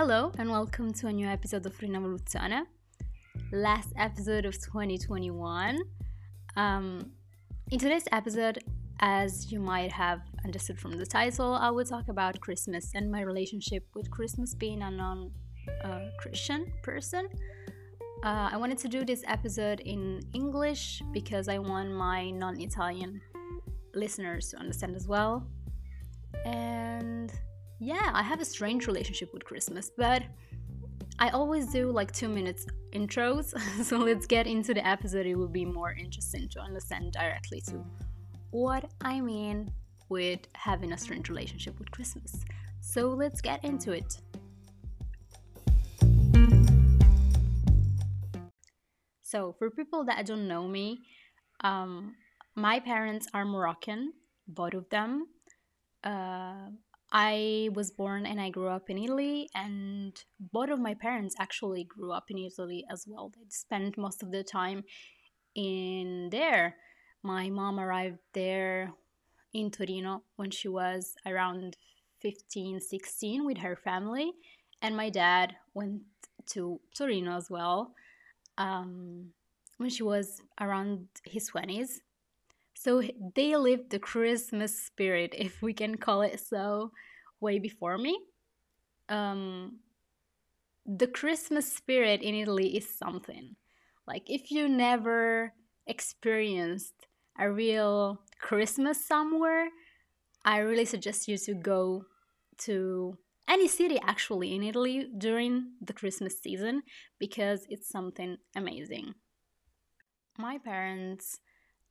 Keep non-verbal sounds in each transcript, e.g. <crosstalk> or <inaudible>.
Hello and welcome to a new episode of Rina Rinevoluzione. Last episode of 2021. Um, in today's episode, as you might have understood from the title, I will talk about Christmas and my relationship with Christmas being a non uh, Christian person. Uh, I wanted to do this episode in English because I want my non Italian listeners to understand as well. And yeah, I have a strange relationship with Christmas, but I always do like two minutes intros. <laughs> so let's get into the episode. It will be more interesting to understand directly to what I mean with having a strange relationship with Christmas. So let's get into it. So, for people that don't know me, um, my parents are Moroccan, both of them. Uh, I was born and I grew up in Italy, and both of my parents actually grew up in Italy as well. They spent most of their time in there. My mom arrived there in Torino when she was around 15, 16 with her family, and my dad went to Torino as well um, when she was around his 20s. So they lived the Christmas spirit, if we can call it so, way before me. Um, the Christmas spirit in Italy is something. Like, if you never experienced a real Christmas somewhere, I really suggest you to go to any city actually in Italy during the Christmas season because it's something amazing. My parents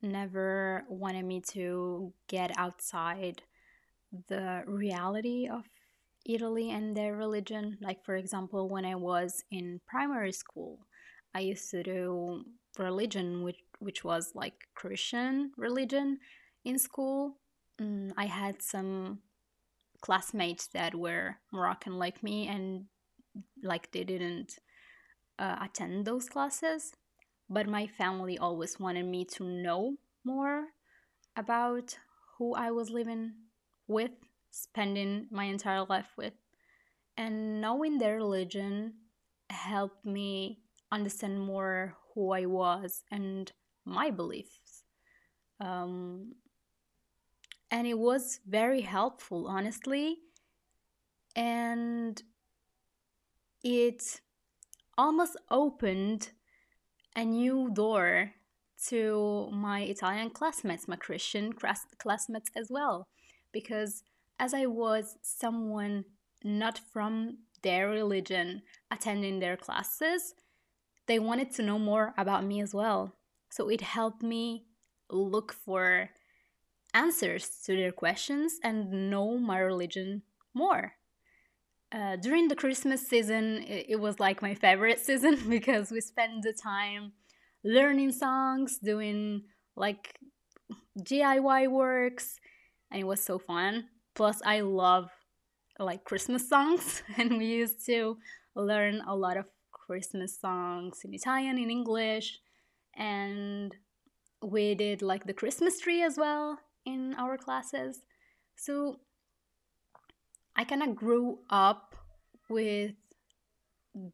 never wanted me to get outside the reality of Italy and their religion. Like, for example, when I was in primary school, I used to do religion, which, which was like Christian religion in school. Mm, I had some classmates that were Moroccan like me and like they didn't uh, attend those classes but my family always wanted me to know more about who I was living with, spending my entire life with. And knowing their religion helped me understand more who I was and my beliefs. Um, and it was very helpful, honestly. And it almost opened a new door to my Italian classmates, my Christian classmates as well. Because as I was someone not from their religion attending their classes, they wanted to know more about me as well. So it helped me look for answers to their questions and know my religion more. Uh, during the Christmas season, it, it, was like my favorite <laughs> season because we spent the time learning songs, doing like DIY works, and it was so fun. Plus, I love like Christmas songs, <laughs> and we used to learn a lot of Christmas songs in Italian, in English, and we did like the Christmas tree as well in our classes. So I kind of grew up with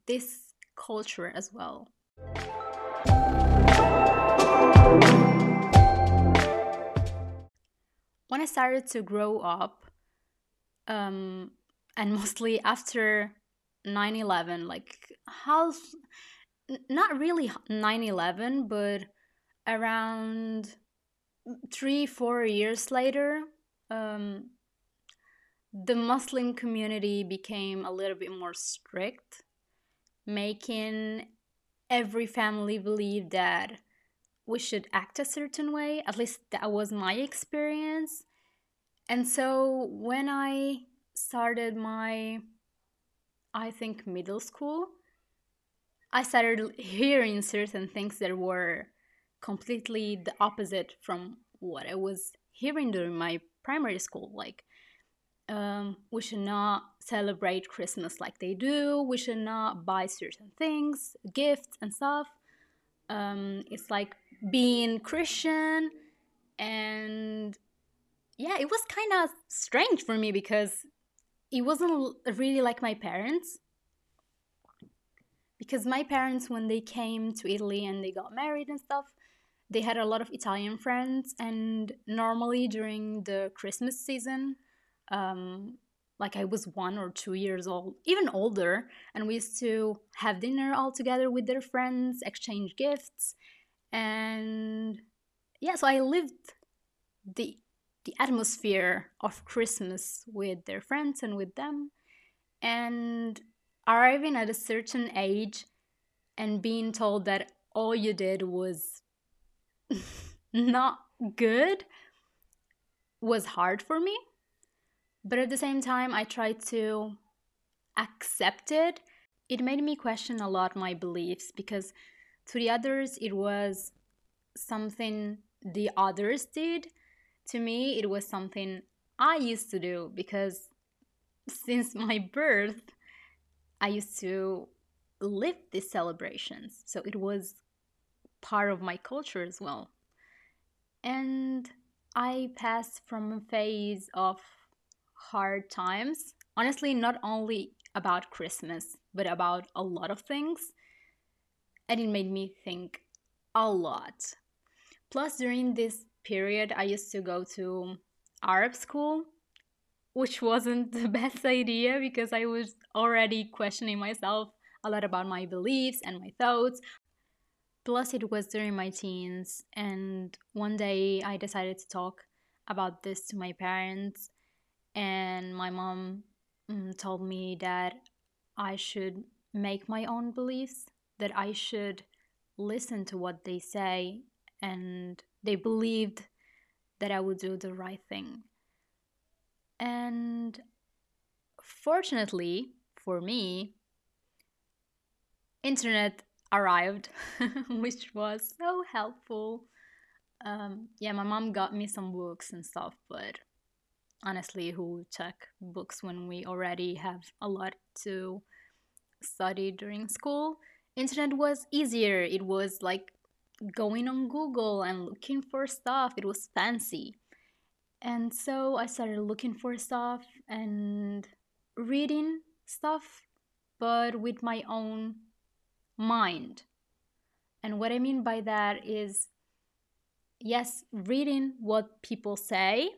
this culture as well. When I started to grow up, um, and <laughs> mostly after 9 11, like how, not really 9 11, but around three, four years later, um, the Muslim community became a little bit more strict, making every family believe that we should act a certain way. At least that was my experience. And so when I started my, I think, middle school, I started hearing certain things that were completely the opposite from what I was hearing during my primary school. Like, um, we should not celebrate Christmas like they do. We should not buy certain things, gifts, and stuff. Um, it's like being Christian, and yeah, it was kind of strange for me because it wasn't really like my parents. because my parents, when they came to Italy and they got married and stuff, they had a lot of Italian friends. And normally during the Christmas season, um, like I was one or two years old, even older, and we used to have dinner all together with their friends, exchange gifts, and yeah, so I lived the the atmosphere of Christmas with their friends and with them, and arriving at a certain age and being told that all you did was <laughs> not good was hard for me but at the same time, I tried to accept it. It made me question a lot my beliefs because to the others, it was something the others did. To me, it was something I used to do because since my birth, I used to live these celebrations. So it was part of my culture as well. And I passed from a phase of hard times. Honestly, not only about Christmas, but about a lot of things. And it made me think a lot. Plus, during this period, I used to go to Arab school, which wasn't <laughs> the best idea because I was already questioning myself a lot about my beliefs and my thoughts. Plus, it was during my teens, and one day I decided to talk about this to my parents, and my mom mm, told me that I should make my own beliefs, that I should listen to what they say, and they believed that I would do the right thing. And fortunately for me, internet arrived, <laughs> which was so helpful. Um, yeah, my mom got me some books and stuff, but honestly who check books when we already have a lot to study during school. Internet was easier. It was like going on google and looking for stuff. It was fancy. And so i started looking for stuff and reading stuff but with my own mind. And what i mean by that is yes reading what people say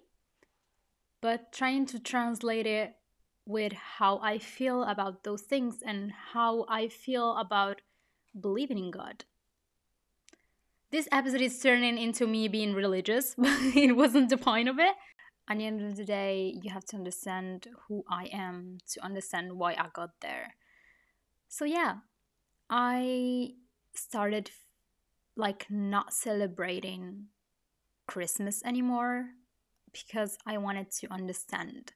but trying to translate it with how I feel about those things and how I feel about believing in God. This episode is turning into me being religious, <laughs> but it wasn't the point of it. At the end of the day, you have to understand who I am to understand why I got there. So, yeah, I started like not celebrating Christmas anymore because I wanted to understand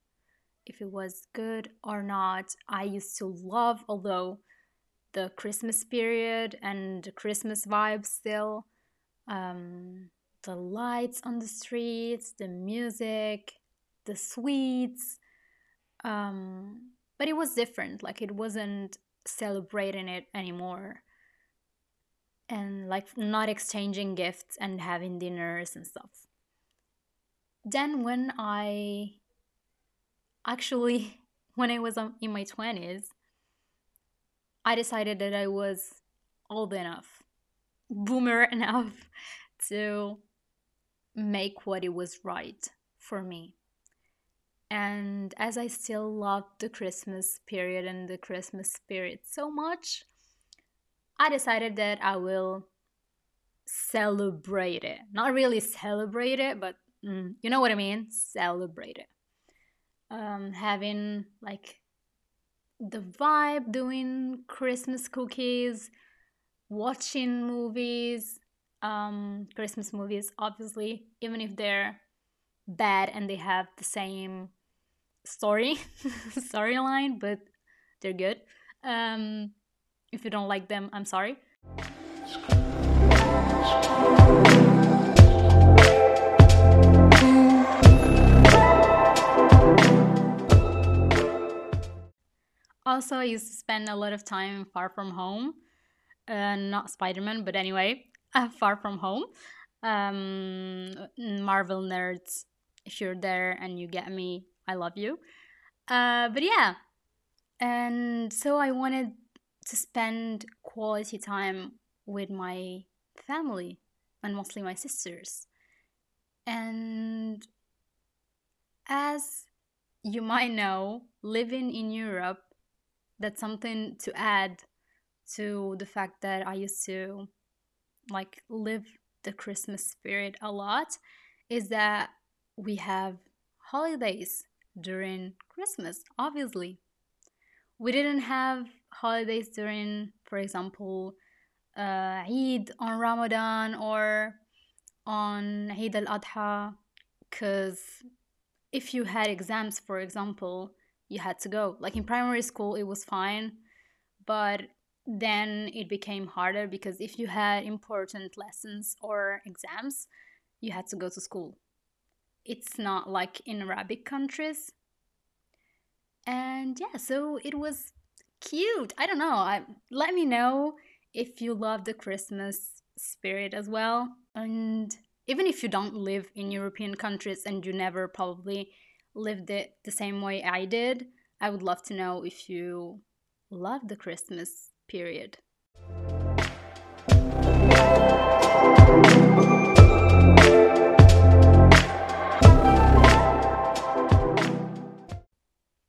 if it was good or not. I used to love, although the Christmas period and the Christmas vibe still, um, the lights on the streets, the music, the sweets. Um, but it was different. Like it wasn't celebrating it anymore. And like not exchanging gifts and having dinners and stuff then when I actually <laughs> when I was um, in my 20s I decided that I was old enough boomer <laughs> enough to make what it was right for me and as I still loved the Christmas period and the Christmas spirit so much, I decided that I will celebrate it. Not really celebrate it, but mm, you know what I mean? Celebrate it. Um, having like the vibe, doing Christmas cookies, watching movies, um, Christmas movies, obviously, even if they're bad and they have the same story <laughs> storyline, but they're good. Um, if you don't like them, I'm sorry. Also, I used to spend a lot of time far from home. Uh, not Spider Man, but anyway, <laughs> uh, far from home. Um, Marvel nerds, if you're there and you get me, I love you. Uh, but yeah, and so I wanted to spend quality time with my family and mostly my sisters. And as you might know, living in Europe, that's something to add to the fact that I used to like live the Christmas spirit a lot is that we have holidays during Christmas, obviously. We didn't have holidays during, for example, uh, Eid on Ramadan or on Eid al Adha, because if you had exams, for example, you had to go. Like in primary school, it was fine, but then it became harder because if you had important lessons or exams, you had to go to school. It's not like in Arabic countries. And yeah, so it was cute. I don't know. I, let me know if you love the Christmas spirit as well. And even if you don't live in European countries and you never probably lived it the same way I did, I would love to know if you love the Christmas period.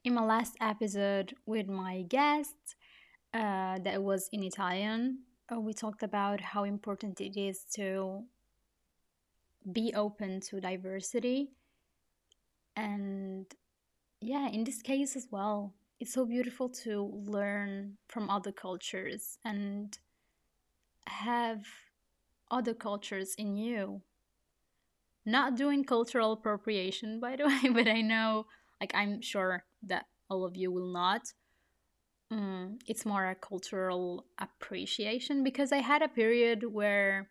In my last episode with my guest, uh, that was in Italian, uh, we talked about how important it is to be open to diversity. And yeah, in this case as well, it's so beautiful to learn from other cultures and have other cultures in you. Not doing cultural appropriation, <laughs> by the way, but I know, like, I'm sure that all of you will not. Mm, it's more a cultural appreciation because I had a period where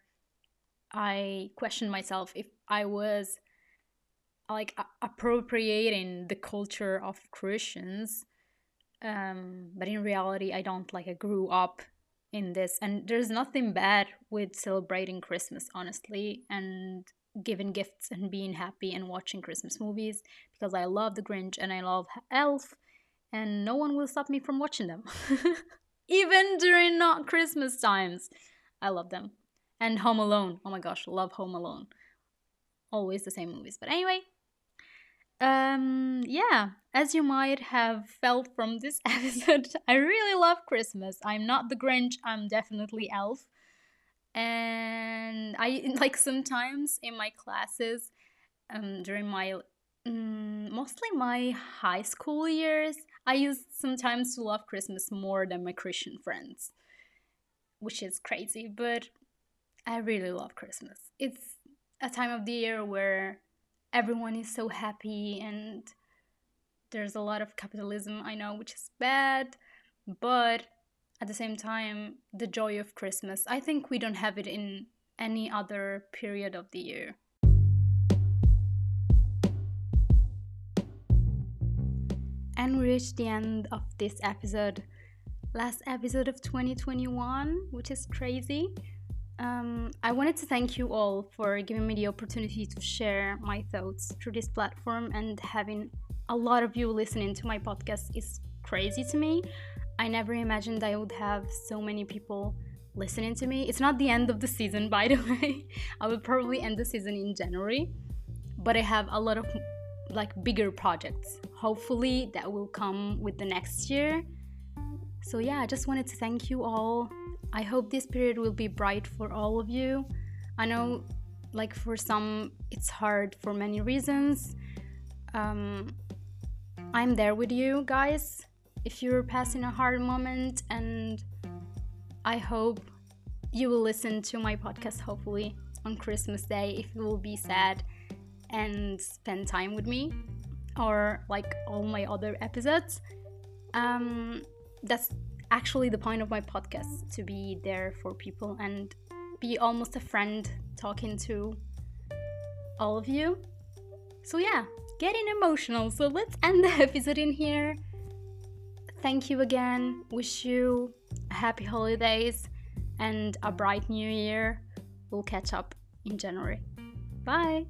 I questioned myself if I was like appropriating the culture of Christians um, but in reality i don't like i grew up in this and there's nothing bad with celebrating christmas honestly and giving gifts and being happy and watching christmas movies because i love the grinch and i love elf and no one will stop me from watching them. <laughs> Even during not christmas times i love them. And home alone oh my gosh love home alone always the same movies but anyway um, yeah, as you might have felt from this <laughs> episode, I really love Christmas. I'm not the Grinch, I'm definitely Elf. And I <laughs> like sometimes in my classes, um, during my um, mostly my high school years, I used sometimes to love Christmas more than my Christian friends, which is crazy, but I really love Christmas. It's a time of the year where everyone is so happy and there's a lot of capitalism i know which is bad but at the same time the joy of christmas. I think we don't have it in any other period of the year. And we reached the end of this episode. Last episode of 2021 which is crazy um, I wanted to thank you all for giving me the opportunity to share my thoughts through this platform and having a lot of you listening to my podcast is crazy to me. I never imagined I would have so many people listening to me. It's not the end of the season, <laughs> by the way. I will probably end the season in January, but I have a lot of like bigger projects. Hopefully, that will come with the next year. So, yeah, I just wanted to thank you all I hope this period will be bright for all of you. I know, like, for some, it's hard for many reasons. Um, I'm there with you guys if you're passing a hard moment, and I hope you will listen to my podcast, hopefully, on Christmas Day if you will be sad and spend time with me or like all my other episodes. Um, that's actually the point of my podcast to be there for people and be almost a friend talking to all of you. So, yeah, getting emotional. So, let's end the <laughs> episode in here. Thank you again. Wish you happy holidays and a bright new year. We'll catch up in January. Bye.